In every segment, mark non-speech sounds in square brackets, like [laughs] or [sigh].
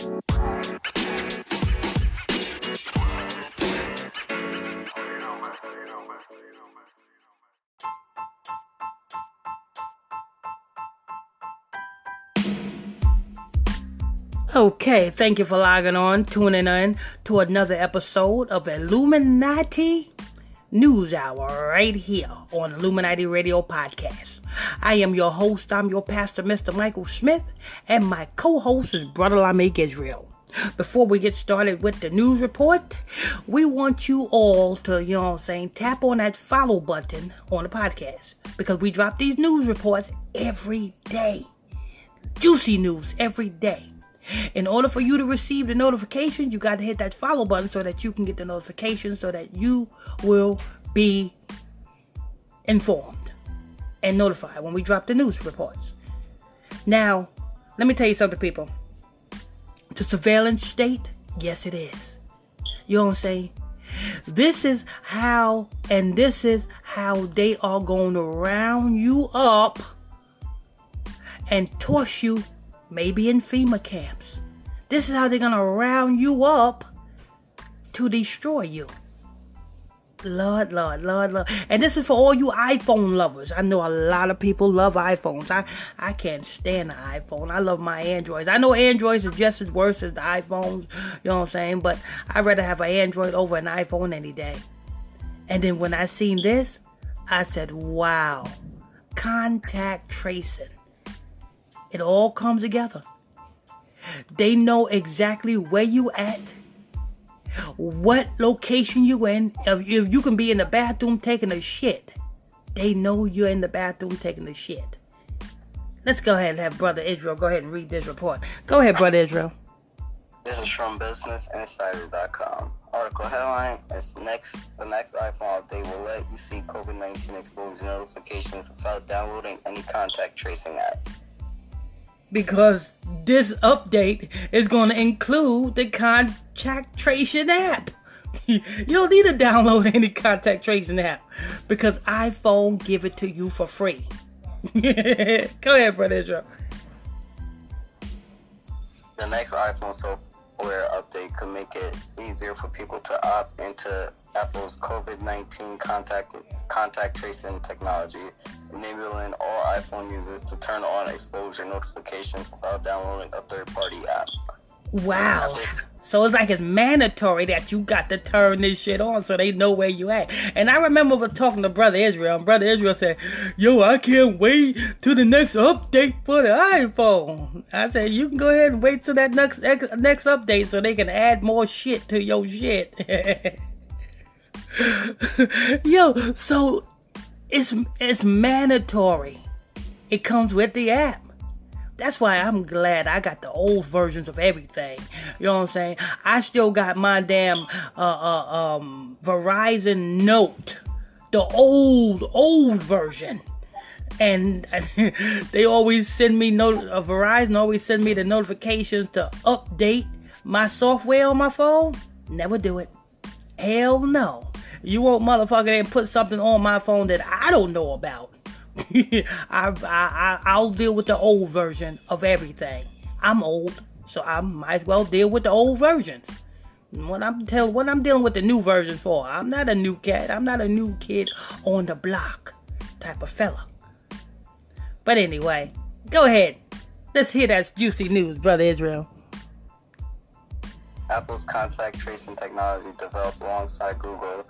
Okay, thank you for logging on, tuning in to another episode of Illuminati News Hour right here on Illuminati Radio Podcast. I am your host, I'm your pastor, Mr. Michael Smith, and my co-host is Brother Lamek Israel. Before we get started with the news report, we want you all to, you know what I'm saying, tap on that follow button on the podcast because we drop these news reports every day. Juicy news every day. In order for you to receive the notifications, you got to hit that follow button so that you can get the notifications so that you will be informed and notified when we drop the news reports. Now, let me tell you something, people. The surveillance state, yes, it is. You I'm saying? This is how, and this is how they are going to round you up and toss you maybe in FEMA camps. This is how they're gonna round you up to destroy you. Lord, Lord, Lord, Lord. And this is for all you iPhone lovers. I know a lot of people love iPhones. I, I can't stand the iPhone. I love my Androids. I know Androids are just as worse as the iPhones, you know what I'm saying? But I'd rather have an Android over an iPhone any day. And then when I seen this, I said, wow, contact tracing. It all comes together. They know exactly where you at, what location you in. If, if you can be in the bathroom taking a shit, they know you're in the bathroom taking a shit. Let's go ahead and have Brother Israel go ahead and read this report. Go ahead, Brother Israel. This is from BusinessInsider.com. Article headline is next the next iPhone update will let you see COVID-19 exposure notifications without downloading any contact tracing app because this update is going to include the contact tracing app. [laughs] you don't need to download any contact tracing app because iPhone give it to you for free. [laughs] Go ahead, brother Israel. The next iPhone software update could make it easier for people to opt into Apple's COVID-19 contact contact tracing technology, enabling all iPhone users to turn on exposure notifications without downloading a third-party app. Wow. So it's like it's mandatory that you got to turn this shit on so they know where you at. And I remember talking to Brother Israel, and Brother Israel said, Yo, I can't wait to the next update for the iPhone. I said, You can go ahead and wait till that next next update so they can add more shit to your shit. [laughs] Yo, so it's it's mandatory. It comes with the app. That's why I'm glad I got the old versions of everything. You know what I'm saying? I still got my damn uh, uh, um, Verizon Note, the old old version, and [laughs] they always send me no uh, Verizon always send me the notifications to update my software on my phone. Never do it. Hell no. You won't motherfucker and put something on my phone that I don't know about. [laughs] I, I, I'll deal with the old version of everything. I'm old, so I might as well deal with the old versions. What I'm tell what I'm dealing with the new version for. I'm not a new cat. I'm not a new kid on the block type of fella. But anyway, go ahead. Let's hear that juicy news, brother Israel. Apple's contact tracing technology developed alongside Google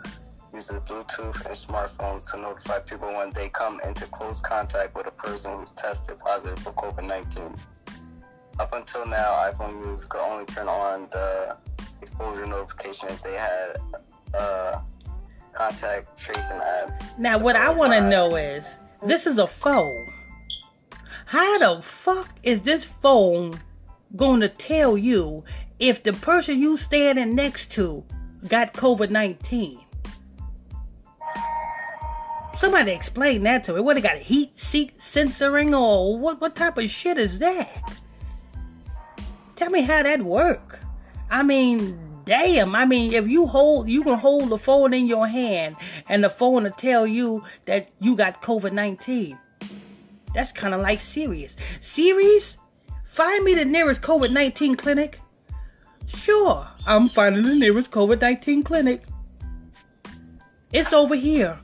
uses Bluetooth and smartphones to notify people when they come into close contact with a person who's tested positive for COVID 19. Up until now, iPhone users could only turn on the exposure notification if they had a contact tracing app. Now, what I want to know is this is a phone. How the fuck is this phone going to tell you if the person you standing next to got COVID 19? Somebody explain that to me. What, they got heat seat censoring or what, what type of shit is that? Tell me how that work. I mean, damn. I mean, if you hold, you can hold the phone in your hand and the phone will tell you that you got COVID-19. That's kind of like serious. Serious? Find me the nearest COVID 19 clinic. Sure, I'm finding the nearest COVID 19 clinic. It's over here.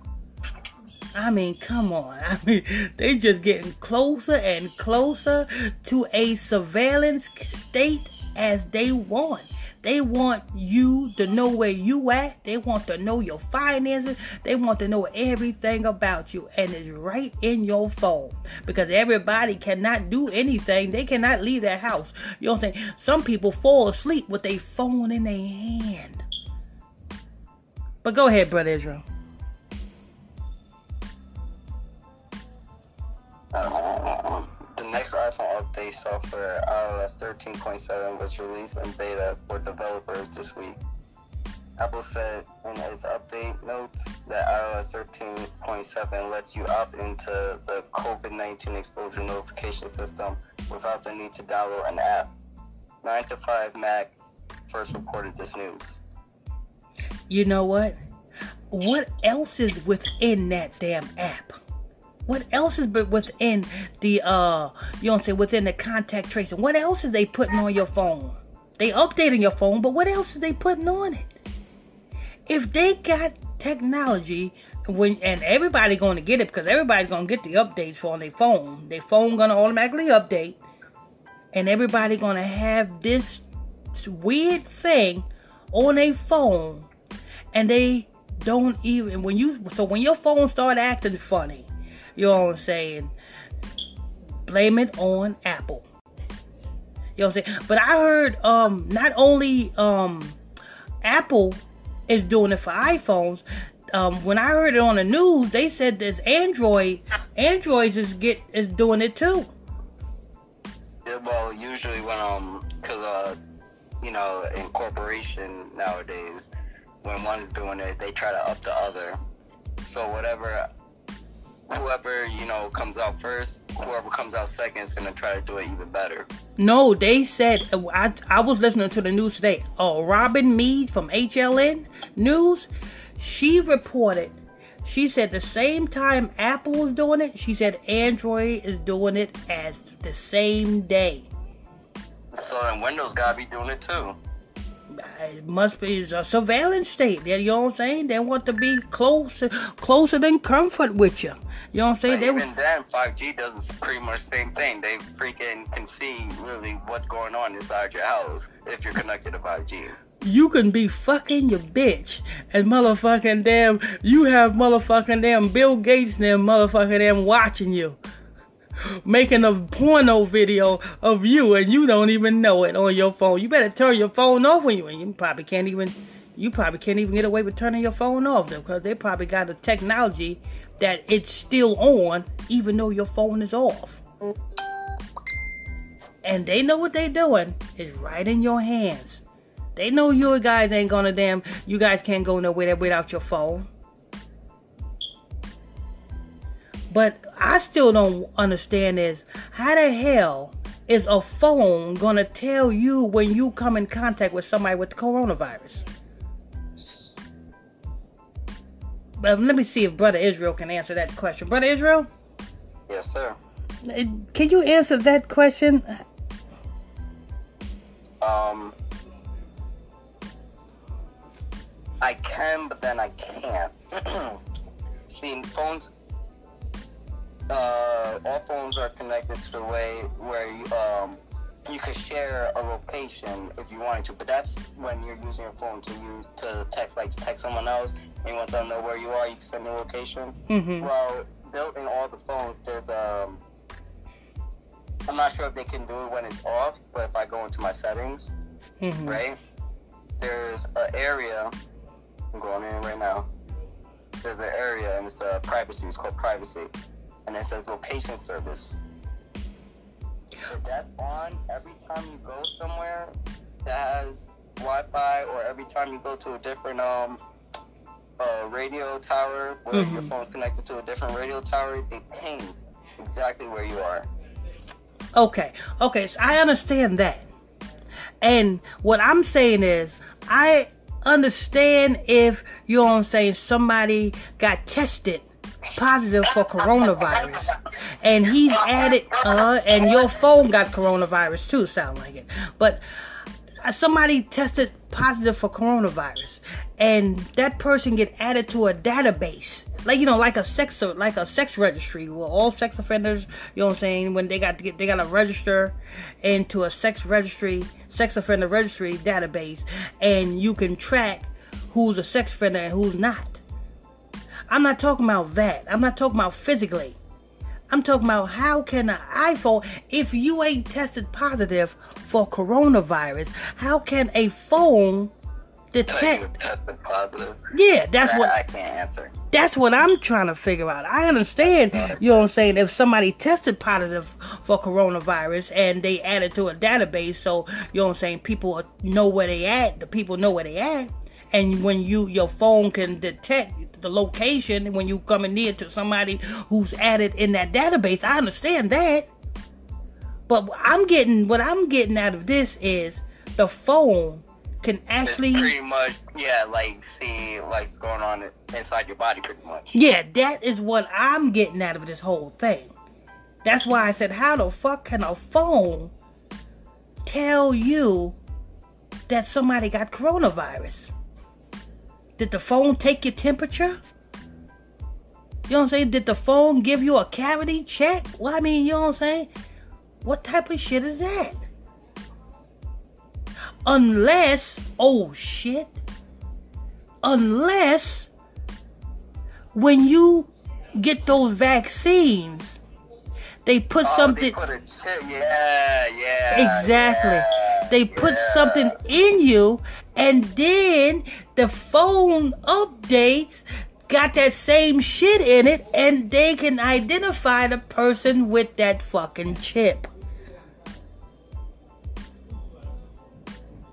I mean, come on. [laughs] I mean, they just getting closer and closer to a surveillance state as they want. They want you to know where you at. They want to know your finances. They want to know everything about you. And it's right in your phone. Because everybody cannot do anything. They cannot leave their house. You know what I'm saying? Some people fall asleep with their phone in their hand. But go ahead, Brother Israel. The next iPhone update software, iOS 13.7, was released in beta for developers this week. Apple said in its update notes that iOS 13.7 lets you opt into the COVID 19 exposure notification system without the need to download an app. 9 to 5 Mac first reported this news. You know what? What else is within that damn app? What else is within the uh you what I'm within the contact tracing? What else is they putting on your phone? They updating your phone, but what else is they putting on it? If they got technology when and everybody going to get it because everybody's going to get the updates for on their phone. Their phone going to automatically update and everybody going to have this weird thing on their phone and they don't even when you so when your phone start acting funny you know what I'm saying? Blame it on Apple. You know what I'm saying? But I heard um not only um Apple is doing it for iPhones. Um, when I heard it on the news, they said this Android, Androids is get is doing it too. Yeah, well, usually when um, cause uh, you know, in corporation nowadays, when one's doing it, they try to up the other. So whatever whoever you know comes out first, whoever comes out second is gonna try to do it even better. No, they said I I was listening to the news today. Oh, Robin Meade from HLN News, she reported. She said the same time Apple is doing it, she said Android is doing it as the same day. So then Windows gotta be doing it too. It must be a surveillance state. You know what I'm saying? They want to be closer, closer than comfort with you. You know what I'm saying? But even then, 5G does pretty much the same thing. They freaking can see really what's going on inside your house if you're connected to 5G. You can be fucking your bitch and motherfucking damn, you have motherfucking damn Bill Gates and them motherfucking damn watching you. Making a porno video of you and you don't even know it on your phone. You better turn your phone off when you, you probably can't even, you probably can't even get away with turning your phone off because they probably got the technology that it's still on even though your phone is off. And they know what they're doing. It's right in your hands. They know you guys ain't gonna damn you guys can't go nowhere without your phone. But I still don't understand is how the hell is a phone gonna tell you when you come in contact with somebody with the coronavirus? But let me see if Brother Israel can answer that question. Brother Israel? Yes, sir. Can you answer that question? Um, I can, but then I can't. [clears throat] see, phones, uh, all phones are connected to the way where you, um, you could share a location if you wanted to, but that's when you're using your phone to use to text, like to text someone else, and you want them to know where you are. You can send a location. Mm-hmm. Well, built in all the phones, there's um, I'm not sure if they can do it when it's off, but if I go into my settings, mm-hmm. right, there's an area. I'm going in right now. There's an area, and it's uh, privacy. It's called privacy, and it says location service if that's on every time you go somewhere that has Wi-Fi, or every time you go to a different um uh, radio tower where mm-hmm. your phone's connected to a different radio tower, they ping exactly where you are. Okay, okay, so I understand that. And what I'm saying is, I understand if you know what I'm saying somebody got tested positive for coronavirus. And he's added, uh, and your phone got coronavirus too, sound like it. But somebody tested positive for coronavirus, and that person get added to a database, like you know, like a sex, like a sex registry, where all sex offenders, you know what I'm saying, when they got to get, they got to register into a sex registry, sex offender registry database, and you can track who's a sex offender and who's not. I'm not talking about that. I'm not talking about physically. I'm talking about how can an iPhone, if you ain't tested positive for coronavirus, how can a phone detect? Tested positive. Yeah, that's That what I can't answer. that's what I'm trying to figure out. I understand, you know what I'm saying, if somebody tested positive for coronavirus and they added to a database, so you know what I'm saying, people know where they at, the people know where they at, and when you your phone can detect the location when you coming near to somebody who's added in that database, I understand that. But I'm getting what I'm getting out of this is the phone can It's actually pretty much, yeah, like see what's going on inside your body, pretty much. Yeah, that is what I'm getting out of this whole thing. That's why I said, how the fuck can a phone tell you that somebody got coronavirus? Did the phone take your temperature? You know what I'm saying? Did the phone give you a cavity check? Well, I mean, you know what I'm saying? What type of shit is that? Unless, oh shit. Unless when you get those vaccines, they put Oh, something They put a. Yeah, yeah. exactly. yeah, they put yeah. something in you, and then the phone updates got that same shit in it, and they can identify the person with that fucking chip.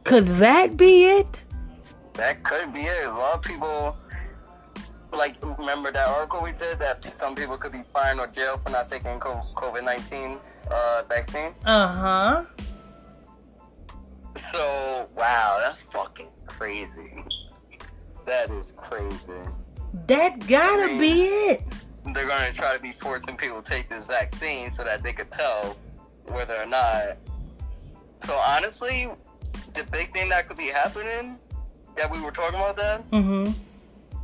Could that be it? That could be it. A lot of people, like, remember that article we did that some people could be fined or jailed for not taking COVID 19 uh, vaccine? Uh huh. So, wow, that's fucking crazy. That is crazy. That gotta be it. They're to try to be forcing people to take this vaccine so that they could tell whether or not. So, honestly, the big thing that could be happening that we were talking about that Mm hmm.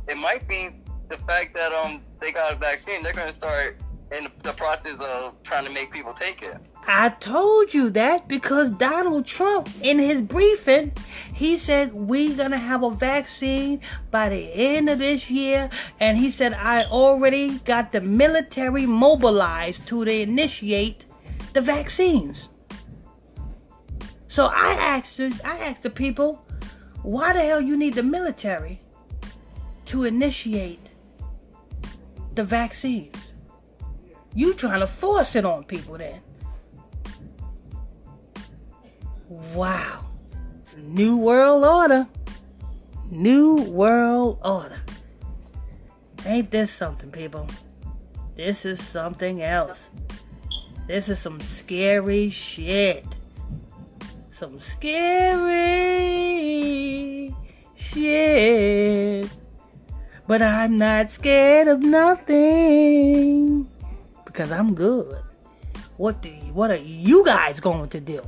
it might be the fact that um they got a vaccine. They're gonna start in the process of trying to make people take it. I told you that because Donald Trump, in his briefing, he said we're gonna have a vaccine by the end of this year, and he said I already got the military mobilized to initiate the vaccines. So I asked, I asked the people, why the hell you need the military to initiate the vaccines? You trying to force it on people then? Wow. New world order. New world order. Ain't this something, people? This is something else. This is some scary shit. Some scary shit. But I'm not scared of nothing because I'm good. What do you, what are you guys going to do?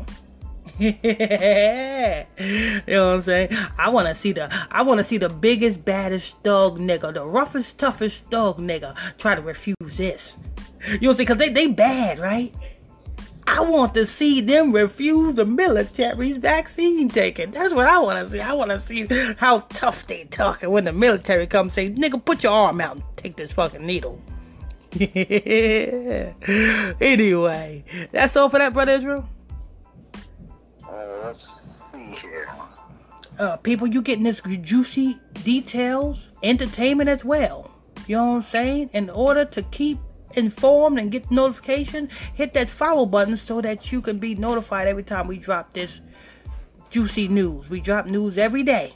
[laughs] you know what I'm saying? I want to see the I want to see the biggest baddest thug nigga, the roughest toughest thug nigga try to refuse this. You know what I'm saying? Cuz they they bad, right? I want to see them refuse the military's vaccine taking. That's what I want to see. I want to see how tough they talking when the military comes say, "Nigga, put your arm out and take this fucking needle." [laughs] anyway, that's all for that, brother Israel. Uh, let's see here. people, you getting this juicy details, entertainment as well. You know what I'm saying? In order to keep informed and get notification, hit that follow button so that you can be notified every time we drop this juicy news. We drop news every day.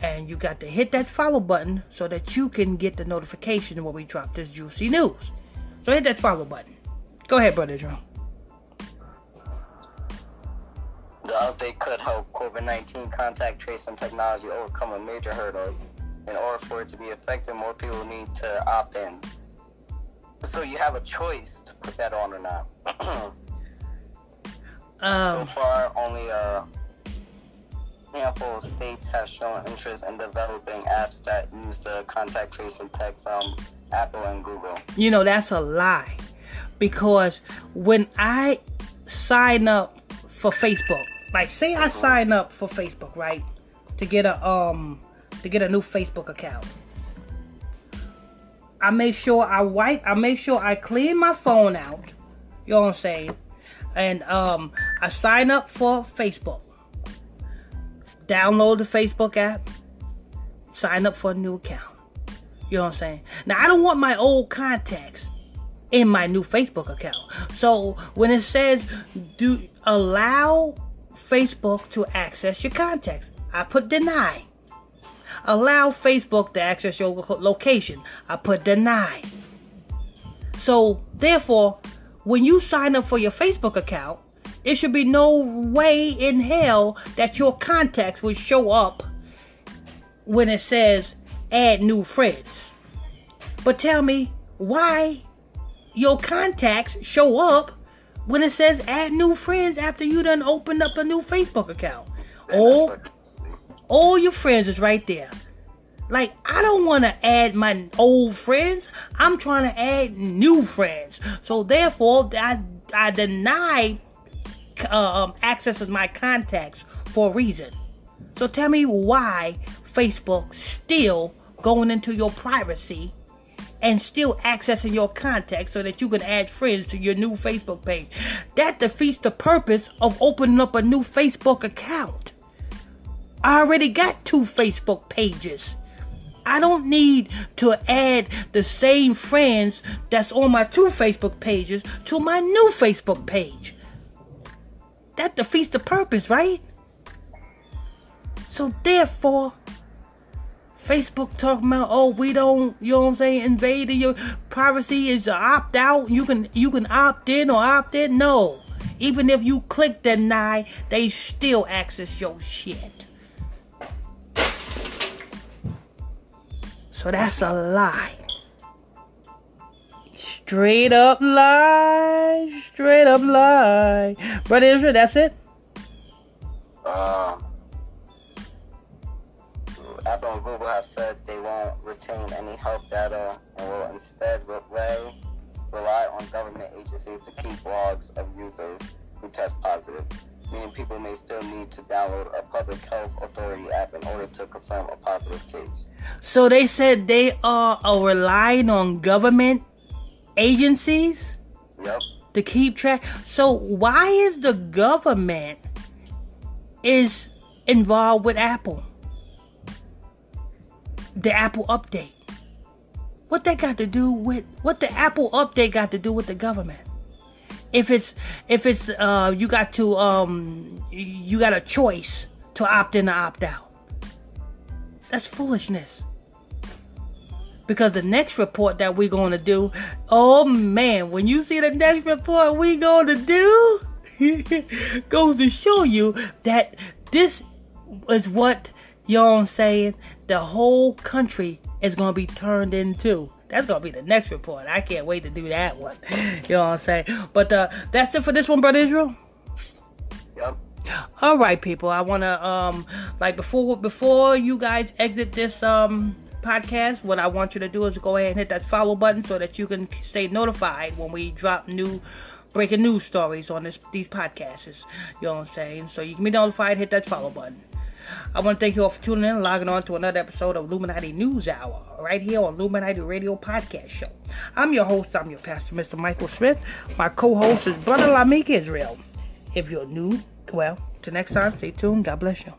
And you got to hit that follow button so that you can get the notification when we drop this juicy news. So hit that follow button. Go ahead, brother Jerome. The update could help COVID 19 contact tracing technology overcome a major hurdle. In order for it to be effective, more people need to opt in. So you have a choice to put that on or not. [clears throat] so Um, far, only a handful of states have shown interest in developing apps that use the contact tracing tech from Apple and Google. You know, that's a lie. Because when I sign up for Facebook, like say I sign up for Facebook, right? To get a um to get a new Facebook account. I make sure I wipe I make sure I clean my phone out. You know what I'm saying? And um I sign up for Facebook. Download the Facebook app. Sign up for a new account. You know what I'm saying? Now I don't want my old contacts in my new Facebook account. So when it says do allow Facebook to access your contacts, I put deny. Allow Facebook to access your location, I put deny. So therefore, when you sign up for your Facebook account, it should be no way in hell that your contacts will show up when it says add new friends. But tell me why your contacts show up when it says add new friends after you done opened up a new Facebook account. All, all your friends is right there. Like, I don't want to add my old friends. I'm trying to add new friends. So, therefore, I, I deny uh, um, access to my contacts for a reason. So, tell me why Facebook still going into your privacy and still accessing your contacts so that you can add friends to your new Facebook page. That defeats the purpose of opening up a new Facebook account. I already got two Facebook pages. I don't need to add the same friends that's on my two Facebook pages to my new Facebook page. That defeats the purpose, right? So therefore, Facebook talking about, oh, we don't, you know what I'm saying, invading your privacy is opt out. You can you can opt in or opt in. No. Even if you click deny, they still access your shit. So that's a lie. Straight up lie. Straight up lie. Brother Israel, that's it? Uh, Apple and Google have said they won't retain any health data and will instead rely, rely on government agencies to keep logs of users who test positive meaning people may still need to download a public health authority app in order to confirm a positive case. So they said they are relying on government agencies yep. to keep track. So why is the government is involved with Apple? The Apple update. What that got to do with what the Apple update got to do with the government? if it's if it's uh you got to um you got a choice to opt in or opt out. That's foolishness. Because the next report that we're going to do, oh man, when you see the next report we going to do, [laughs] goes to show you that this is what, I'm saying, the whole country is going to be turned into. That's gonna be the next report. I can't wait to do that one. [laughs] You know what I'm saying? But uh, that's it for this one, brother Israel. Yep. All right, people. I wanna um like before before you guys exit this um podcast, what I want you to do is go ahead and hit that follow button so that you can stay notified when we drop new breaking news stories on this these podcasts. You know what I'm saying? So you can be notified. Hit that follow button. I want to thank you all for tuning in logging on to another episode of Illuminati News Hour, right here on Illuminati Radio Podcast Show. I'm your host, I'm your pastor, Mr. Michael Smith. My co-host is Brother Lamik Israel. If you're new, well, till next time, stay tuned. God bless you.